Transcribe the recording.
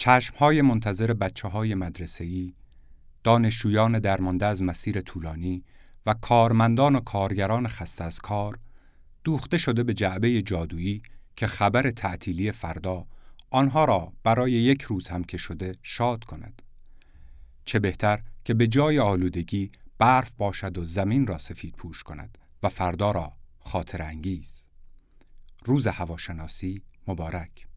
چشمهای منتظر بچه های مدرسه ای، دانشجویان درمانده از مسیر طولانی و کارمندان و کارگران خسته از کار دوخته شده به جعبه جادویی که خبر تعطیلی فردا آنها را برای یک روز هم که شده شاد کند. چه بهتر که به جای آلودگی برف باشد و زمین را سفید پوش کند و فردا را خاطر انگیز. روز هواشناسی مبارک.